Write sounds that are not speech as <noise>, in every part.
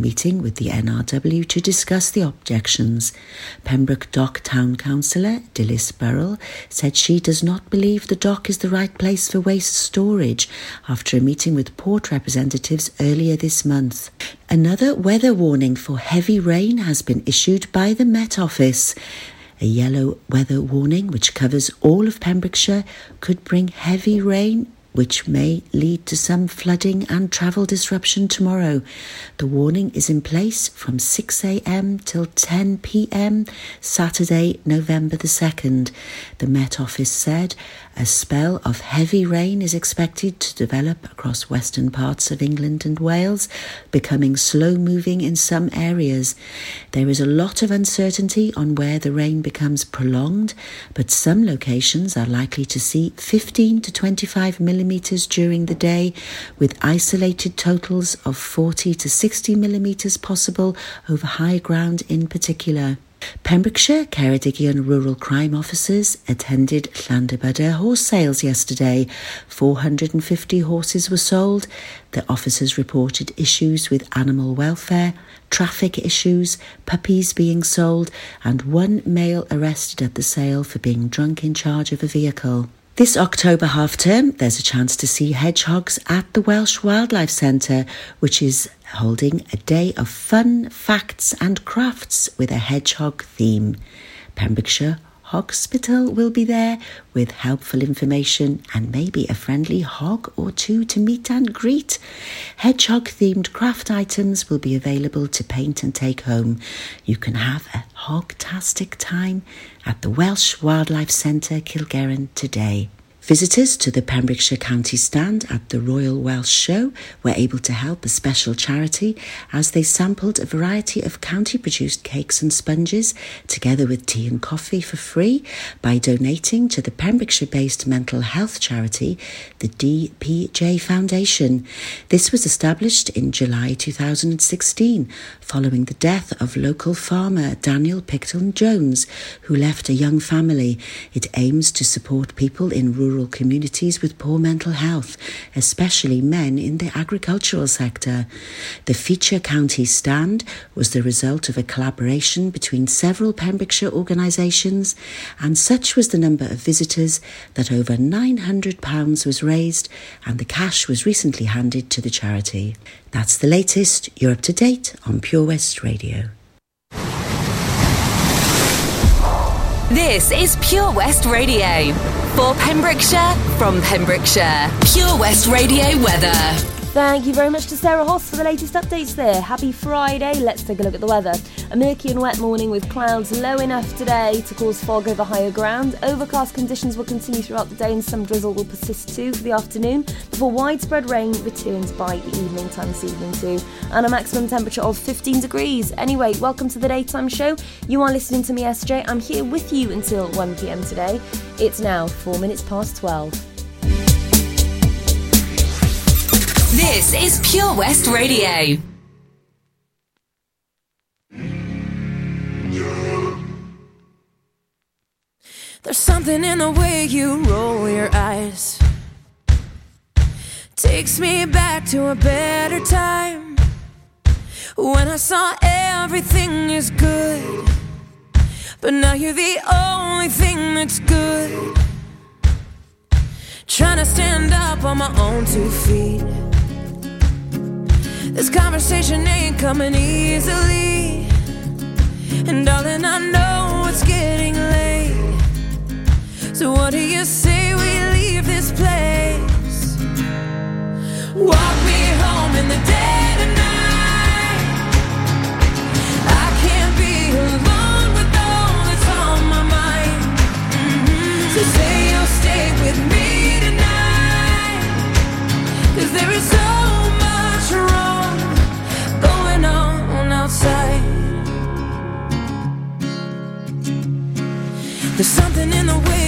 meeting with the NRW to discuss the objections. Pembroke Dock Town Councillor Dilys Burrell said she does not believe the dock is the right place for waste storage after a meeting with port representatives earlier this month. Another weather warning for heavy rain has been issued by the Met Office. A yellow weather warning, which covers all of Pembrokeshire, could bring heavy rain which may lead to some flooding and travel disruption tomorrow. The warning is in place from 6am till 10pm, Saturday, November the 2nd. The Met Office said a spell of heavy rain is expected to develop across western parts of England and Wales, becoming slow moving in some areas. There is a lot of uncertainty on where the rain becomes prolonged, but some locations are likely to see 15 to 25 millimetres during the day, with isolated totals of 40 to 60 millimetres possible over high ground in particular. Pembrokeshire Ceredigion rural crime officers attended Llanybydder horse sales yesterday. 450 horses were sold. The officers reported issues with animal welfare, traffic issues, puppies being sold, and one male arrested at the sale for being drunk in charge of a vehicle. This October half term, there's a chance to see hedgehogs at the Welsh Wildlife Centre, which is holding a day of fun, facts, and crafts with a hedgehog theme. Pembrokeshire Hospital will be there with helpful information and maybe a friendly hog or two to meet and greet. Hedgehog themed craft items will be available to paint and take home. You can have a hogtastic time at the Welsh Wildlife Centre Kilgerran today. Visitors to the Pembrokeshire County stand at the Royal Welsh Show were able to help a special charity as they sampled a variety of county produced cakes and sponges together with tea and coffee for free by donating to the Pembrokeshire based mental health charity, the DPJ Foundation. This was established in July 2016 following the death of local farmer Daniel Picton Jones, who left a young family. It aims to support people in rural rural communities with poor mental health, especially men in the agricultural sector. The feature county stand was the result of a collaboration between several Pembrokeshire organisations, and such was the number of visitors that over £900 was raised and the cash was recently handed to the charity. That's the latest. You're up to date on Pure West Radio. This is Pure West Radio. For Pembrokeshire, from Pembrokeshire. Pure West Radio weather. Thank you very much to Sarah Hoss for the latest updates there. Happy Friday. Let's take a look at the weather. A murky and wet morning with clouds low enough today to cause fog over higher ground. Overcast conditions will continue throughout the day and some drizzle will persist too for the afternoon before widespread rain returns by the evening time this evening too. And a maximum temperature of 15 degrees. Anyway, welcome to the daytime show. You are listening to me, SJ. I'm here with you until 1pm today. It's now 4 minutes past 12. This is Pure West Radio. There's something in the way you roll your eyes. Takes me back to a better time. When I saw everything is good. But now you're the only thing that's good. Trying to stand up on my own two feet. This conversation ain't coming easily. And darling, I know it's getting late. So, what do you say we leave this place? Walk me home in the dead of night. I can't be alone with all that's on my mind. Mm-hmm. So, say you'll stay with me tonight. Cause there is There's something in the way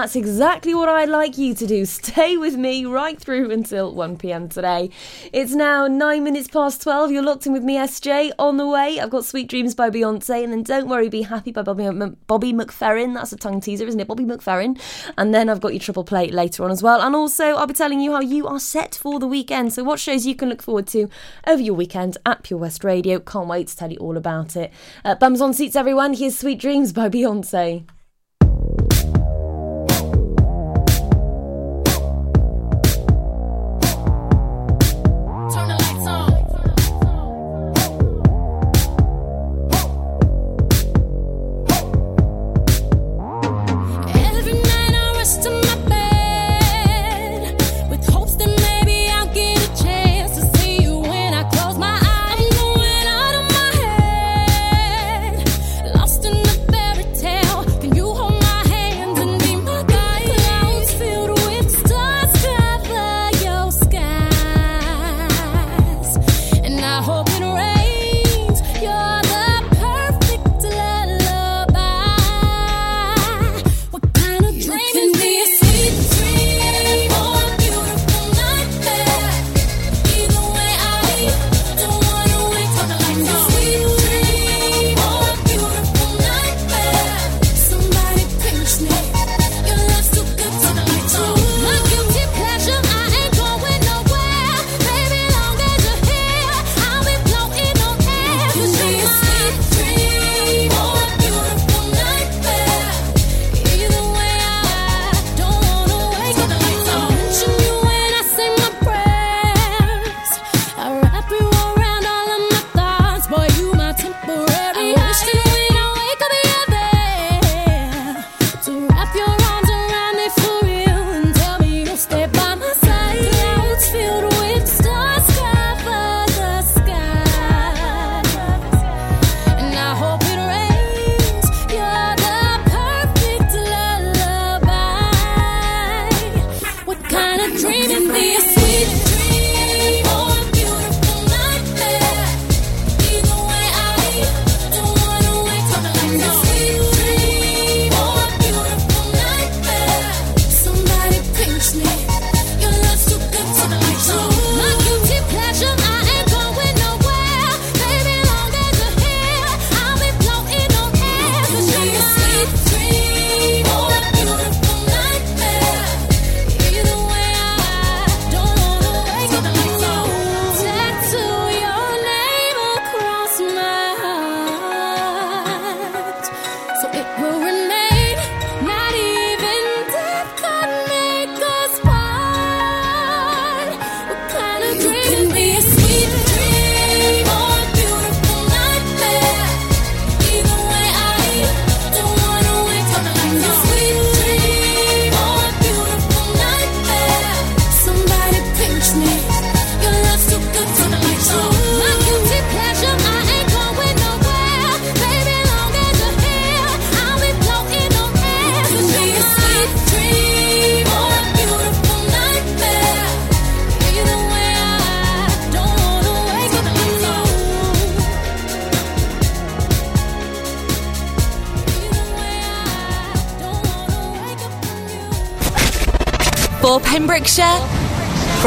That's exactly what I'd like you to do. Stay with me right through until 1 pm today. It's now 9 minutes past 12. You're locked in with me, SJ. On the way, I've got Sweet Dreams by Beyonce, and then Don't Worry, Be Happy by Bobby, Bobby McFerrin. That's a tongue teaser, isn't it? Bobby McFerrin. And then I've got your triple plate later on as well. And also, I'll be telling you how you are set for the weekend. So, what shows you can look forward to over your weekend at Pure West Radio. Can't wait to tell you all about it. Uh, bums on seats, everyone. Here's Sweet Dreams by Beyonce.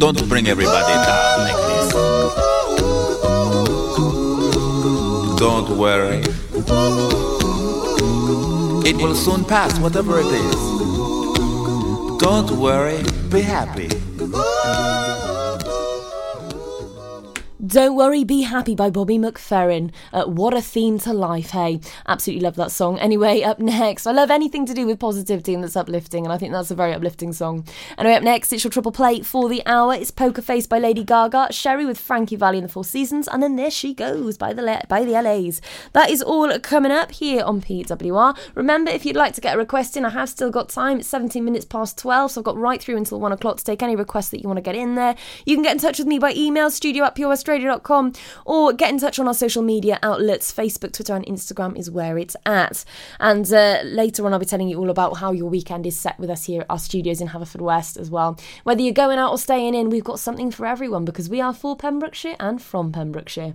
Don't bring everybody down like this. Don't worry. It will soon pass, whatever it is. Don't worry, be happy. Don't Worry, Be Happy by Bobby McFerrin. Uh, what a theme to life, hey? Absolutely love that song. Anyway, up next, I love anything to do with positivity and that's uplifting, and I think that's a very uplifting song. Anyway, up next, it's your triple play for the hour. It's Poker Face by Lady Gaga, Sherry with Frankie Valli in the Four Seasons, and then There She Goes by the, Le- by the La's. That is all coming up here on PWR. Remember, if you'd like to get a request in, I have still got time. It's 17 minutes past 12, so I've got right through until 1 o'clock to take any requests that you want to get in there. You can get in touch with me by email, studio at purewestradio.com, or get in touch on our social media outlets. Facebook, Twitter, and Instagram is where it's at. And uh, later on, I'll be telling you all about how your weekend is set with us here at our studios in Haverfordwest as well. Whether you're going out or staying in, we've got something for everyone because we are for Pembrokeshire and from Pembrokeshire.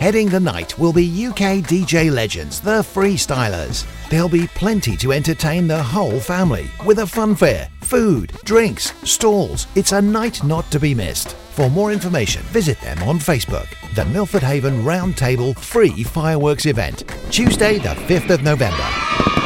Heading the night will be UK DJ legends, the Freestylers. There'll be plenty to entertain the whole family with a fun fair, food, drinks, stalls. It's a night not to be missed. For more information, visit them on Facebook. The Milford Haven Roundtable Free Fireworks Event, Tuesday, the 5th of November.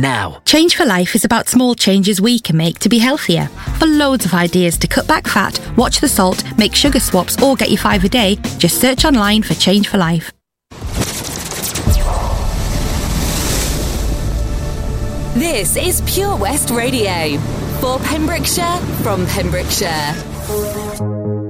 now. Change for Life is about small changes we can make to be healthier. For loads of ideas to cut back fat, watch the salt, make sugar swaps, or get your five a day, just search online for Change for Life. This is Pure West Radio for Pembrokeshire from Pembrokeshire.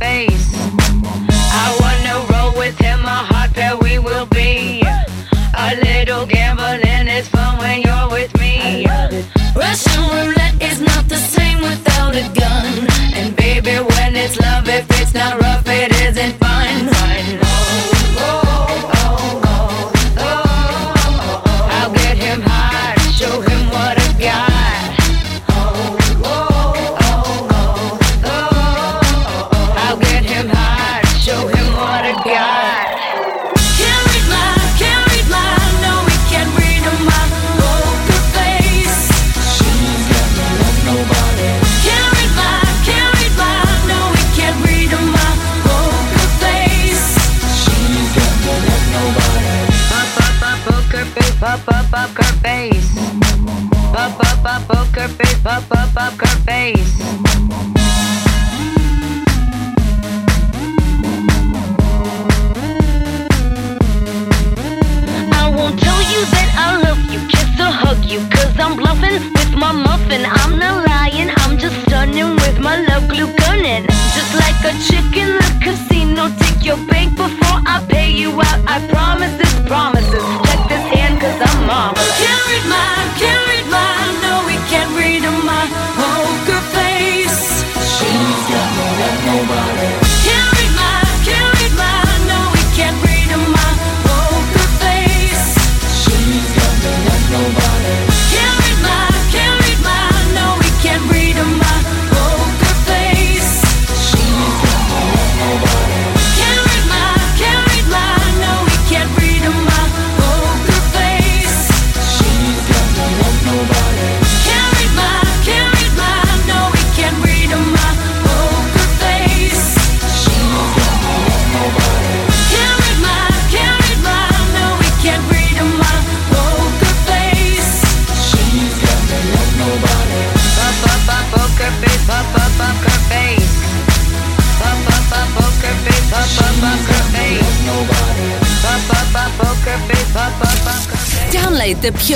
Face. I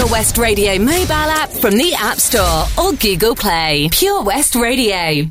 Pure West Radio mobile app from the App Store or Google Play. Pure West Radio.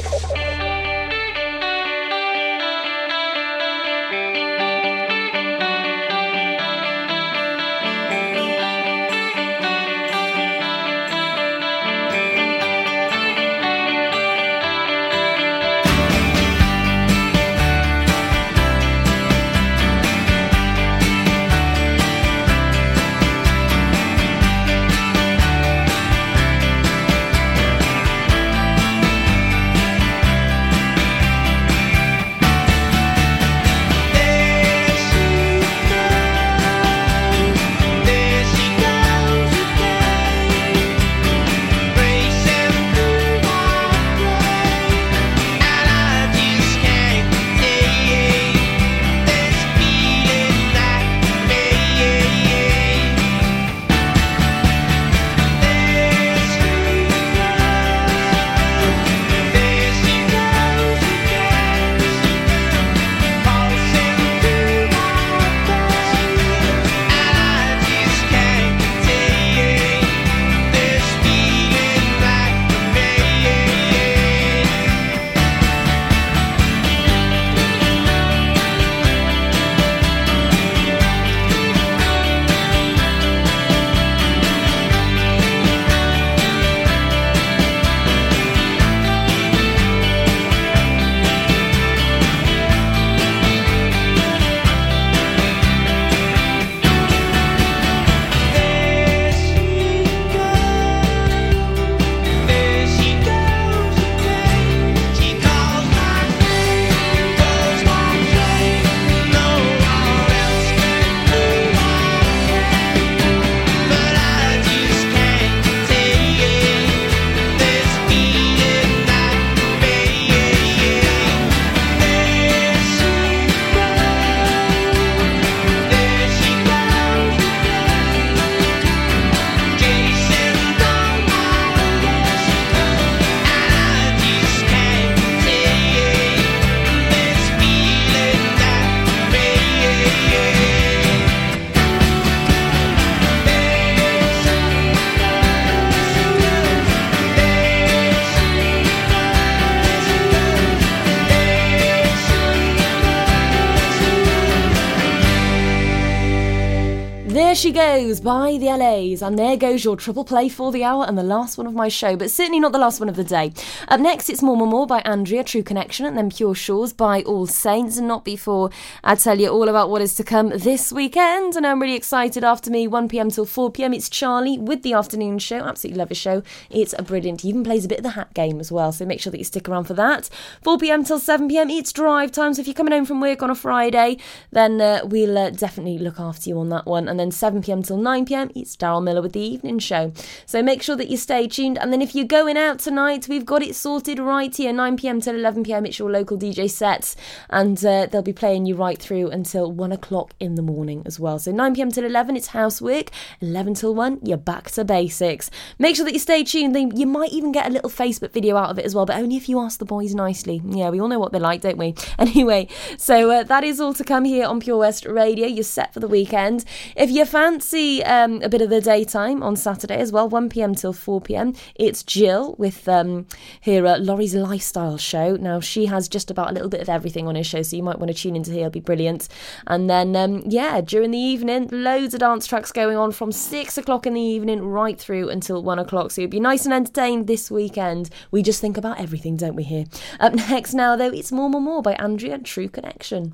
Goes by the La's, and there goes your triple play for the hour and the last one of my show, but certainly not the last one of the day. Up next, it's More More More by Andrea, True Connection, and then Pure Shores by All Saints. And not before I tell you all about what is to come this weekend. And I'm really excited after me, 1 pm till 4 pm. It's Charlie with the afternoon show. Absolutely love his show. It's a brilliant. He even plays a bit of the hat game as well, so make sure that you stick around for that. 4 pm till 7 pm, it's drive time. So if you're coming home from work on a Friday, then uh, we'll uh, definitely look after you on that one. And then 7 pm till 9 pm, it's Daryl Miller with the evening show. So make sure that you stay tuned. And then if you're going out tonight, we've got it sorted right here 9 pm till 11 pm. It's your local DJ sets, and uh, they'll be playing you right through until 1 o'clock in the morning as well. So 9 pm till 11, it's housework. 11 till 1, you're back to basics. Make sure that you stay tuned. You might even get a little Facebook video out of it as well, but only if you ask the boys nicely. Yeah, we all know what they're like, don't we? <laughs> Anyway, so uh, that is all to come here on Pure West Radio. You're set for the weekend. If you fancy um, a bit of the daytime on Saturday as well, 1 pm till 4 pm, it's Jill with um, her uh, Laurie's Lifestyle show. Now, she has just about a little bit of everything on her show, so you might want to tune into here, it'll be brilliant. And then, um, yeah, during the evening, loads of dance tracks going on from 6 o'clock in the evening right through until 1 o'clock. So you'll be nice and entertained this weekend. We just think about everything, don't we, here? Up next now, though, it's More More More by Andrea True Connection.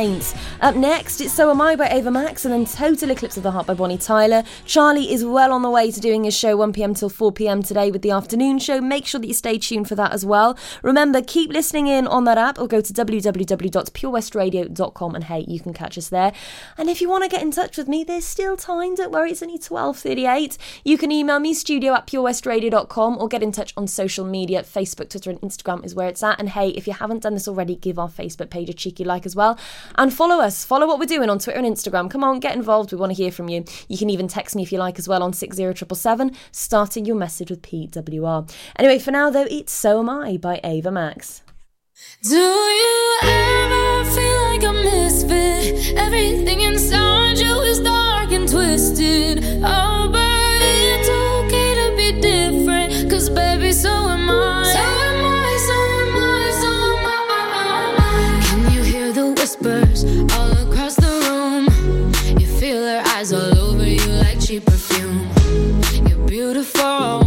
Saints. Up next, it's So Am I by Ava Max and then Total Eclipse of the Heart by Bonnie Tyler. Charlie is well on the way to doing his show 1pm till 4pm today with the afternoon show. Make sure that you stay tuned for that as well. Remember, keep listening in on that app or go to www.purewestradio.com and hey, you can catch us there. And if you want to get in touch with me, there's still time. Don't worry, it's only 12.38. You can email me, studio at purewestradio.com or get in touch on social media. Facebook, Twitter and Instagram is where it's at. And hey, if you haven't done this already, give our Facebook page a cheeky like as well. And follow us. Follow what we're doing on Twitter and Instagram. Come on, get involved. We want to hear from you. You can even text me if you like as well on 60777, starting your message with PWR. Anyway, for now though, it's So Am I by Ava Max. Do you ever feel like a misfit? Everything inside you is dark and twisted. Oh, whispers all across the room? You feel their eyes all over you like cheap perfume. You're beautiful,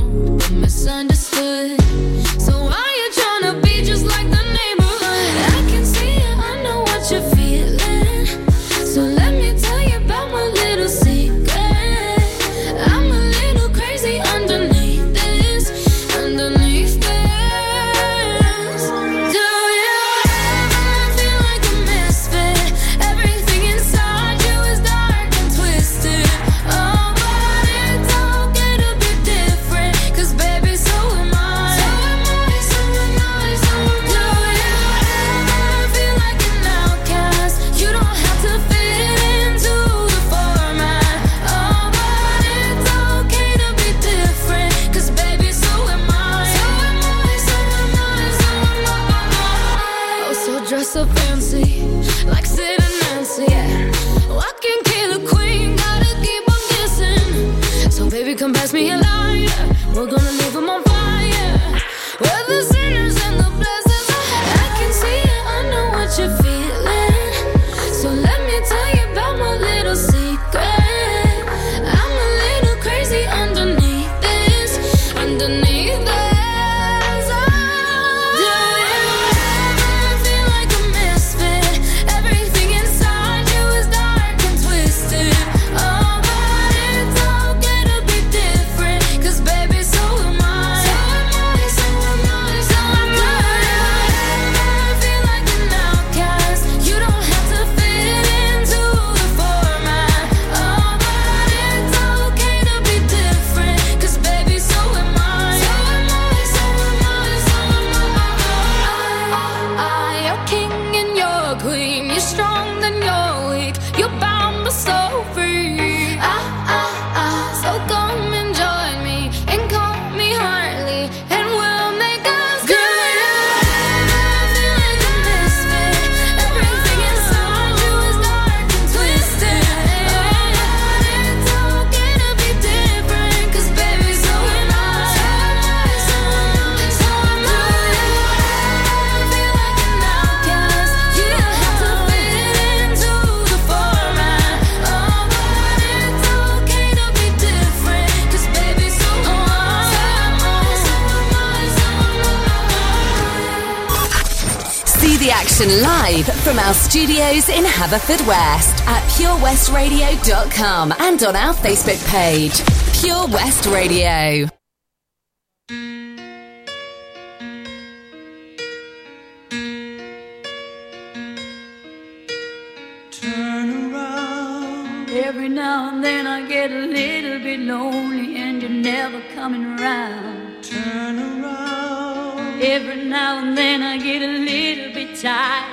We're the sinners studios in Haverfordwest at purewestradio.com and on our Facebook page, Pure West Radio. Turn around. Every now and then I get a little bit lonely and you're never coming around. Turn around. Every now and then I get a little bit tired of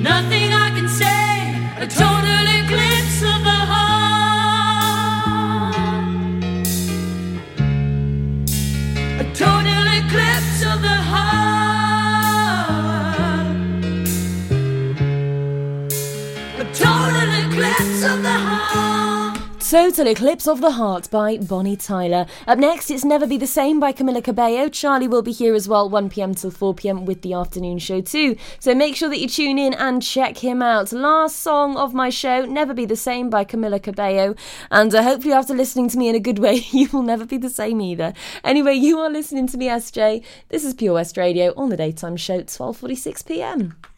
Nothing. Total Eclipse of the Heart by Bonnie Tyler. Up next, it's Never Be the Same by Camila Cabello. Charlie will be here as well, 1pm till 4pm with the afternoon show too. So make sure that you tune in and check him out. Last song of my show, Never Be the Same by Camila Cabello. And uh, hopefully, after listening to me in a good way, <laughs> you will never be the same either. Anyway, you are listening to me, SJ. This is Pure West Radio on the daytime show, 12.46pm.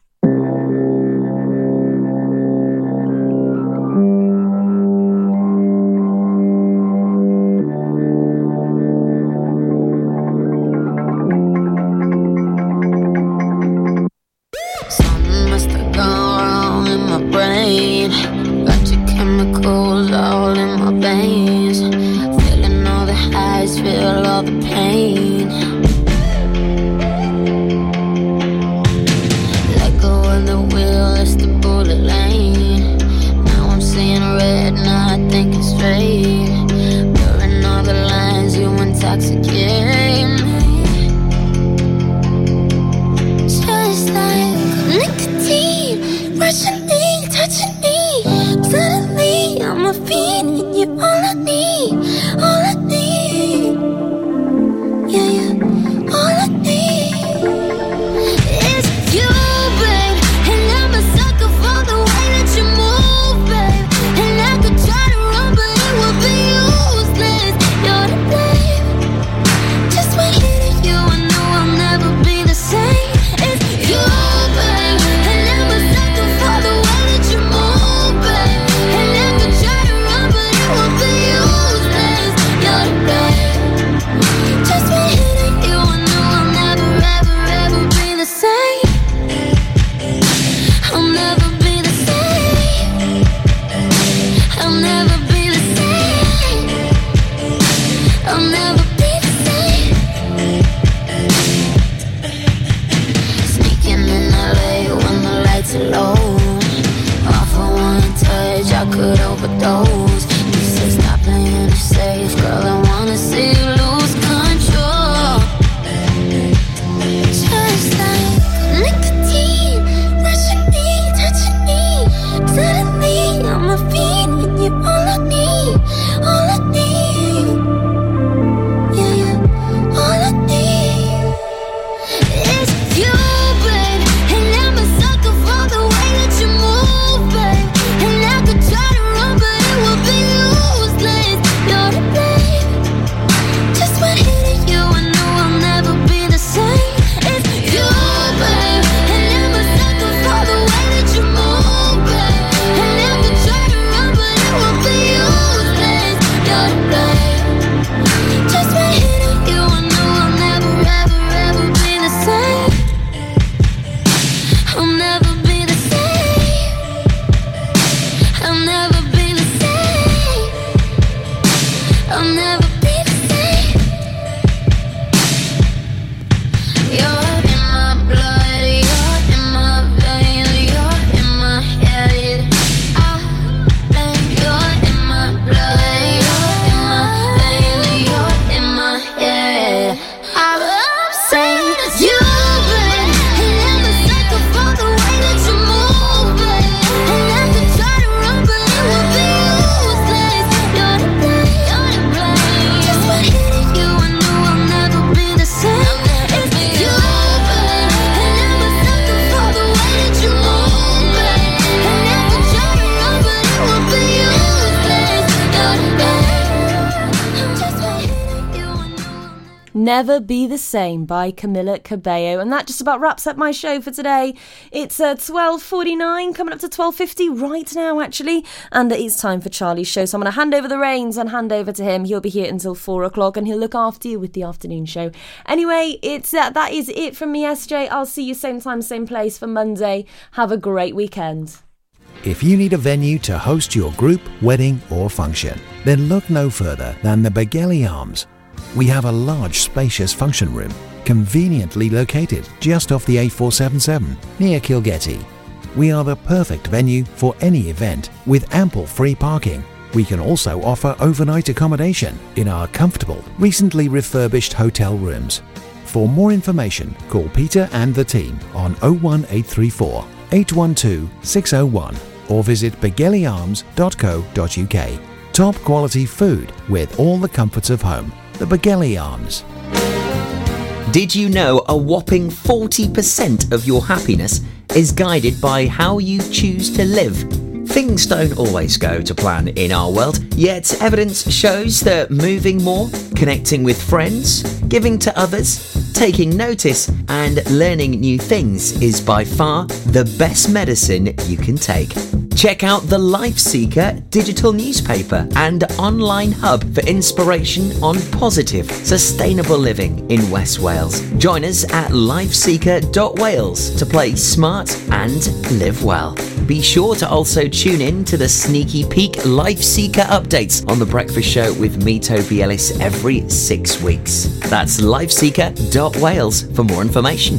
Never Be the Same by Camila Cabello. And that just about wraps up my show for today. It's uh, 12.49, coming up to 12.50 right now, actually. And it's time for Charlie's show. So I'm going to hand over the reins and hand over to him. He'll be here until 4 o'clock and he'll look after you with the afternoon show. Anyway, it's uh, that is it from me, SJ. I'll see you same time, same place for Monday. Have a great weekend. If you need a venue to host your group, wedding, or function, then look no further than the Begelly Arms. We have a large, spacious function room, conveniently located just off the A477 near Kilgetty. We are the perfect venue for any event with ample free parking. We can also offer overnight accommodation in our comfortable, recently refurbished hotel rooms. For more information, call Peter and the team on 01834 812 601 or visit begellyarms.co.uk. Top quality food with all the comforts of home. The Begelly Arms. Did you know a whopping 40% of your happiness is guided by how you choose to live? Things don't always go to plan in our world, yet evidence shows that moving more, connecting with friends, giving to others, taking notice, and learning new things is by far the best medicine you can take. Check out the Life Seeker digital newspaper and online hub for inspiration on positive, sustainable living in West Wales. Join us at lifeseeker.wales to play smart and live well. Be sure to also tune in to the Sneaky Peek Life Seeker updates on The Breakfast Show with me, Toby Ellis, every six weeks. That's lifeseeker.wales for more information.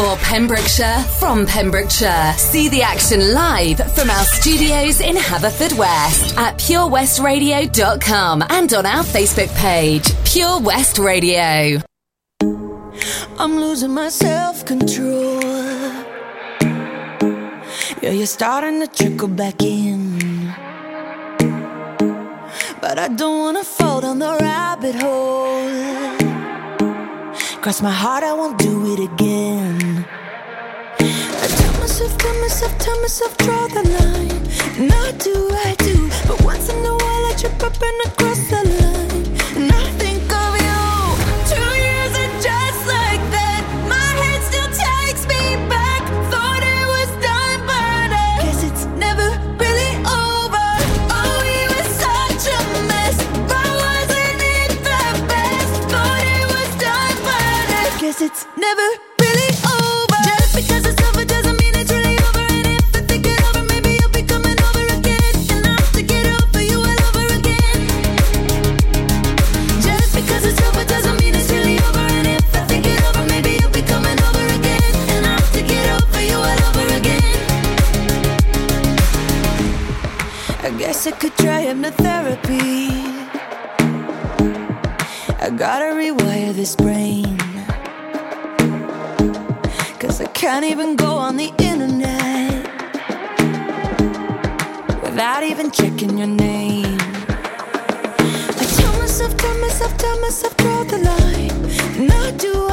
For Pembrokeshire, from Pembrokeshire. See the action live from our studios in Haverfordwest at purewestradio.com and on our Facebook page, Pure West Radio. I'm losing my self control. Yeah, you're starting to trickle back in. But I don't wanna fall down the rabbit hole. Cross my heart, I won't do it again. I tell myself, tell myself, tell myself, draw the line. Not do I do, but once in a while I trip up and I cross the it's never really over. Just because it's over doesn't mean it's really over. And if I think it over, maybe you'll be coming over again. And I'll have to get over you all over again. Just because it's over doesn't mean it's really over. And if I think it over, maybe you'll be coming over again. And I'll have to get over you all over again. I guess I could try hypnotherapy. I gotta rewire this brain. Can't even go on the internet without even checking your name. I tell myself, tell myself, tell myself, draw the line, and I do.